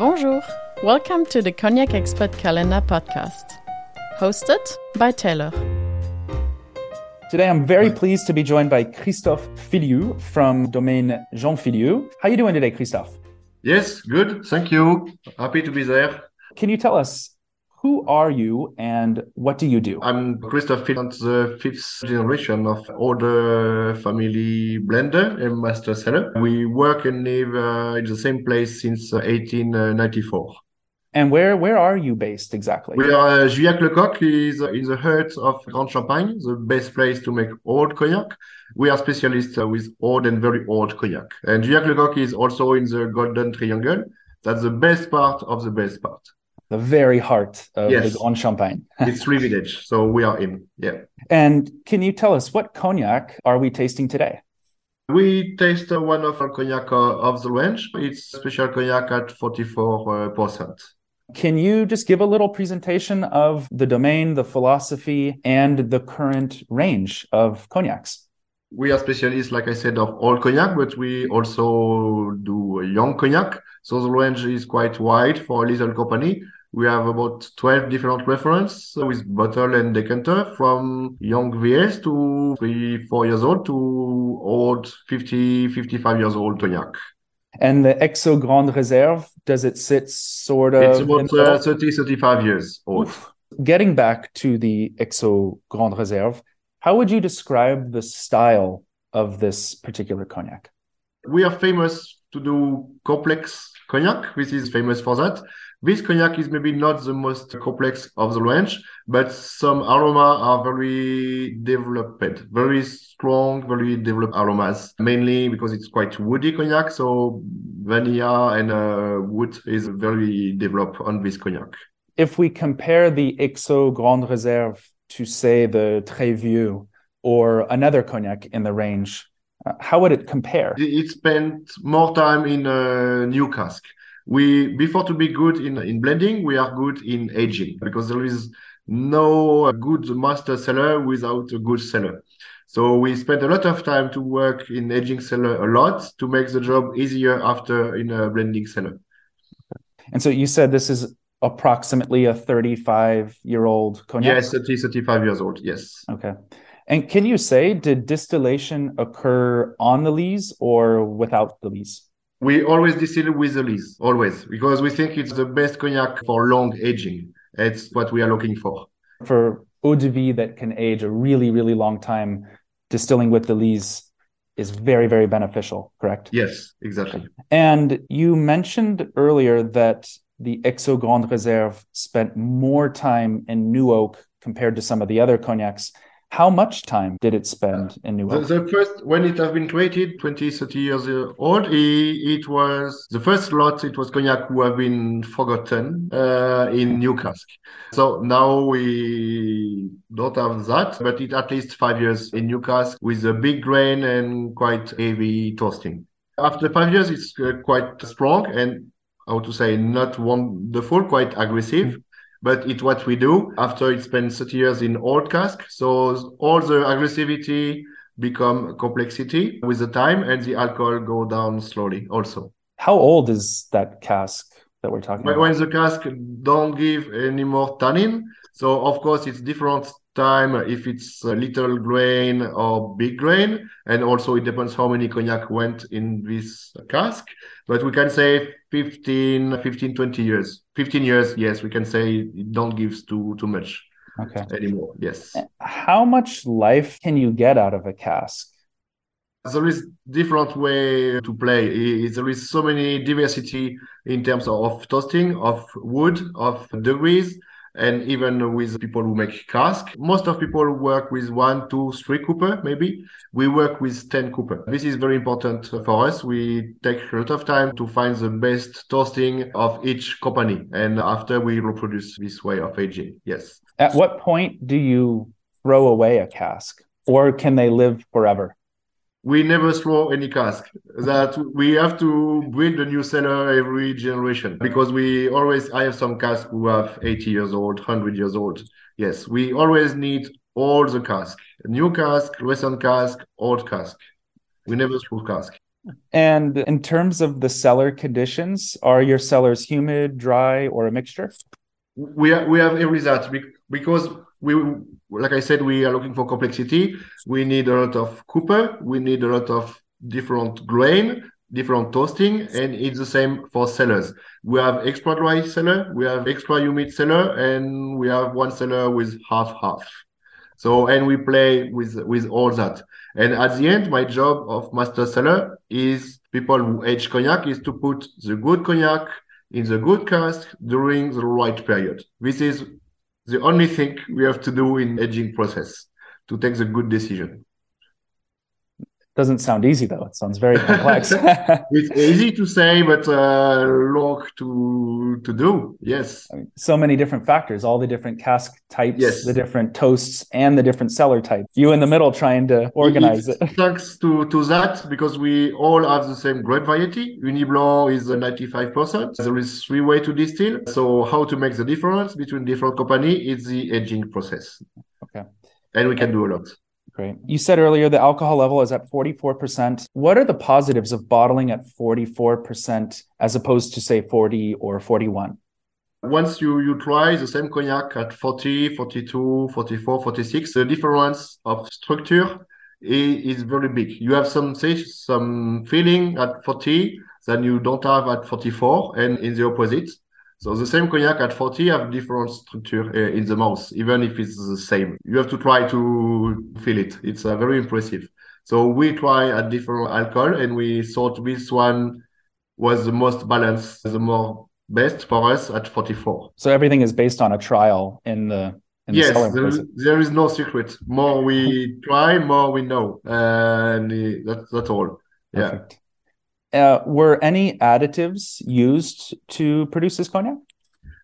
Bonjour. Welcome to the Cognac Expert Calendar podcast, hosted by Taylor. Today, I'm very pleased to be joined by Christophe Fillioux from Domaine Jean Fillioux. How are you doing today, Christophe? Yes, good. Thank you. Happy to be there. Can you tell us who are you and what do you do? I'm Christophe Fillioux, the fifth generation of older family blender and master cellar. We work and live uh, in the same place since 1894. And where where are you based exactly? We are uh, Juillac Lecoq is in the heart of Grande Champagne, the best place to make old cognac. We are specialists uh, with old and very old cognac. And Juillac Lecoq is also in the Golden Triangle. That's the best part of the best part. The very heart of Yes. the Grande Champagne. it's three village, so we are in. Yeah. and can you tell us what cognac are we tasting today? We taste uh, one of our cognac uh, of the range. It's special cognac at 44%. Can you just give a little presentation of the domain, the philosophy, and the current range of cognacs? We are specialists, like I said, of old cognac, but we also do young cognac. So the range is quite wide for a little company. We have about 12 different references with bottle and decanter from young VS to three, four years old to old 50, 55 years old cognac. And the XO Grande Reserve, does it sit sort of It's about uh, 30, 35 years old. Oof. Getting back to the XO Grande Reserve, how would you describe the style of this particular cognac? We are famous to do complex cognac. This is famous for that. This cognac is maybe not the most complex of the range, but some aroma are very developed, very strong, very developed aromas, mainly because it's quite woody cognac. So vanilla and uh, wood is very developed on this cognac. If we compare the XO Grande Reserve to, say, the Très Vieux or another cognac in the range, uh, how would it compare? It spent more time in a new cask. We before to be good in in blending, we are good in aging because there is no good master cellar without a good cellar. So we spent a lot of time to work in aging cellar a lot to make the job easier after in a blending cellar. And so you said this is approximately a 35 year old cognac? Yes, 30, 35 years old. Yes. Okay. And can you say, did distillation occur on the lees or without the lees? We always distill with the lees, always, because we think it's the best cognac for long aging. It's what we are looking for. For eau de vie that can age a really, really long time, distilling with the lees is very, very beneficial, correct? Yes, exactly. And you mentioned earlier that the XO Grande Reserve spent more time in New Oak compared to some of the other cognacs. How much time did it spend in New The, the first, when it has been created, 20, 30 years uh, old, it, it was the first lot, it was cognac who have been forgotten uh, in new cask. So now we don't have that, but it at least five years in new cask with a big grain and quite heavy toasting. After five years, it's uh, quite strong and how to say, not wonderful, quite aggressive. But it's what we do after it spent 30 years in old cask. So all the aggressivity become complexity with the time and the alcohol go down slowly also. How old is that cask that we're talking When, about? when the cask don't give any more tannin, so of course it's different time uh, if it's a little grain or big grain, and also it depends how many cognac went in this cask. But we can say 15, 15, 20 years. 15 years, yes, we can say it don't give too too much Okay. anymore. Yes. Uh, how much life can you get out of a cask? there is different way to play there is so many diversity in terms of toasting of wood of degrees and even with people who make cask most of people work with one two three cooper maybe. We work with 10 cooper. This is very important for us. We take a lot of time to find the best toasting of each company. And after we reproduce this way of aging. Yes. At what point do you throw away a cask? Or can they live forever? We never throw any cask. That we have to build a new cellar every generation because we always i have some cask who have 80 years old 100 years old. Yes we always need all the cask. New cask recent cask old cask. We never throw cask. And in terms of the cellar conditions, are your cellars humid, dry, or a mixture? We are, we have every that because we like I said we are looking for complexity. We need a lot of cooper. We need a lot of different grain, different toasting, and it's the same for cellars. We have extra dry cellar, we have extra humid cellar, and we have one cellar with half half. So and we play with with all that. And at the end, my job of master cellar is people who age cognac is to put the good cognac in the good cask during the right period. This is the only thing we have to do in aging process to take the good decision. Doesn't sound easy though. It sounds very complex. it's easy to say, but uh, long to to do. Yes. I mean, so many different factors, all the different cask types, yes. the different toasts, and the different cellar types. You in the middle trying to organize it. it. Thanks to to that, because we all have the same grape variety. Ugni Blanc is ninety five percent. There is three way to distill. So how to make the difference between different company is the aging process. Okay. And we can do a lot. Great. You said earlier the alcohol level is at 44%. What are the positives of bottling at 44% as opposed to, say, 40 or 41? Once you, you try the same cognac at 40, 42, 44, 46, the difference of structure is, is very big. You have some some feeling at 40 that you don't have at 44, and in the opposite. So the same cognac at 40 have different structure uh, in the mouth, even if it's the same. You have to try to feel it. It's uh, very impressive. So we try at different alcohol, and we thought this one was the most balanced, the more best for us at 44. So everything is based on a trial in the in yes, the there, there is no secret. More we try, more we know, and that's that's all. Perfect. Yeah. Uh, were any additives used to produce this cognac?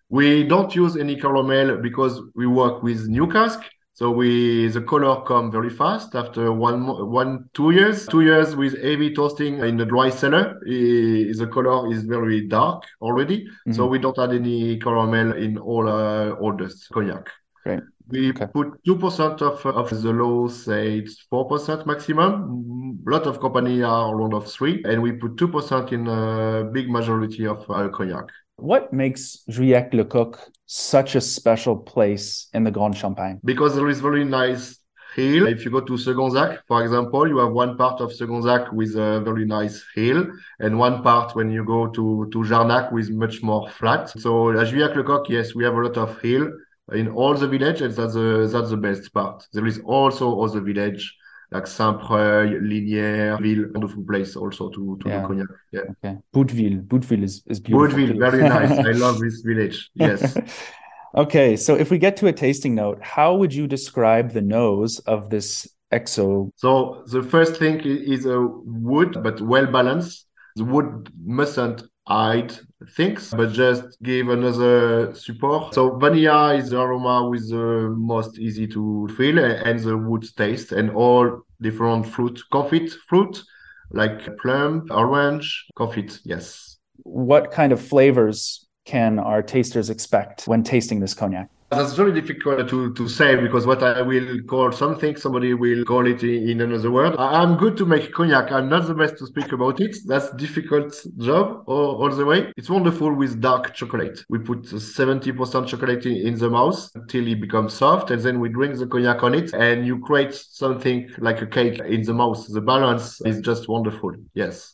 We don't use any caramel because we work with new cask. So we the color come very fast after one one two years. Two years with heavy toasting in the dry cellar, the color is very dark already. Mm-hmm. So we don't add any caramel in all uh, oldest cognac. Great. We okay. put 2% of, of the low, say it's 4% maximum. A lot of companies are around of 3 and we put 2% in a big majority of our cognac. What makes Juillac Le Coq such a special place in the Grande Champagne? Because there is very nice hill. If you go to Segonzac, for example, you have one part of Segonzac with a very nice hill, and one part when you go to, to Jarnac with much more flat. So at Juillac Lecoq, yes, we have a lot of hill in all the villages. That's the that's the best part. There is also other village like Saint-Preuil, Linière, Ville, wonderful place also to, to yeah. do cognac. Yeah. Okay. Bouteville. Bouteville is, is beautiful. Bouteville, very nice. I love this village. Yes. okay. So if we get to a tasting note, how would you describe the nose of this XO? So the first thing is a wood, but well balanced. The wood mustn't hide things, but just give another support. So vanilla is the aroma with the most easy to feel and the wood taste and all different fruit, confit fruit like plum, orange, confit. Yes. What kind of flavors can our tasters expect when tasting this cognac? That's very difficult to, to say because what I will call something, somebody will call it in another word. I'm good to make cognac. I'm not the best to speak about it. That's difficult job all, all the way. It's wonderful with dark chocolate. We put 70% chocolate in, in the mouth until it becomes soft and then we drink the cognac on it and you create something like a cake in the mouth. The balance is just wonderful. Yes.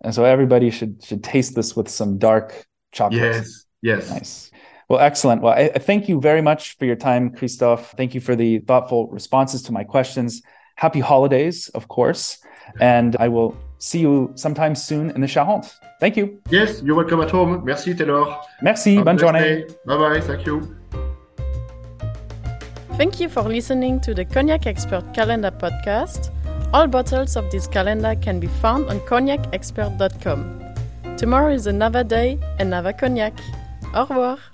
And so everybody should should taste this with some dark chocolate. Yes. Yes. Nice. Well, excellent. Well, I, I thank you very much for your time, Christophe. Thank you for the thoughtful responses to my questions. Happy holidays, of course. And I will see you sometime soon in the Charente. Thank you. Yes, you're welcome at home. Merci, Taylor. Merci. Have bonne journée. Bye bye. Thank you. Thank you for listening to the Cognac Expert Calendar podcast. All bottles of this calendar can be found on cognacexpert.com. Tomorrow is another day, another cognac. Au revoir.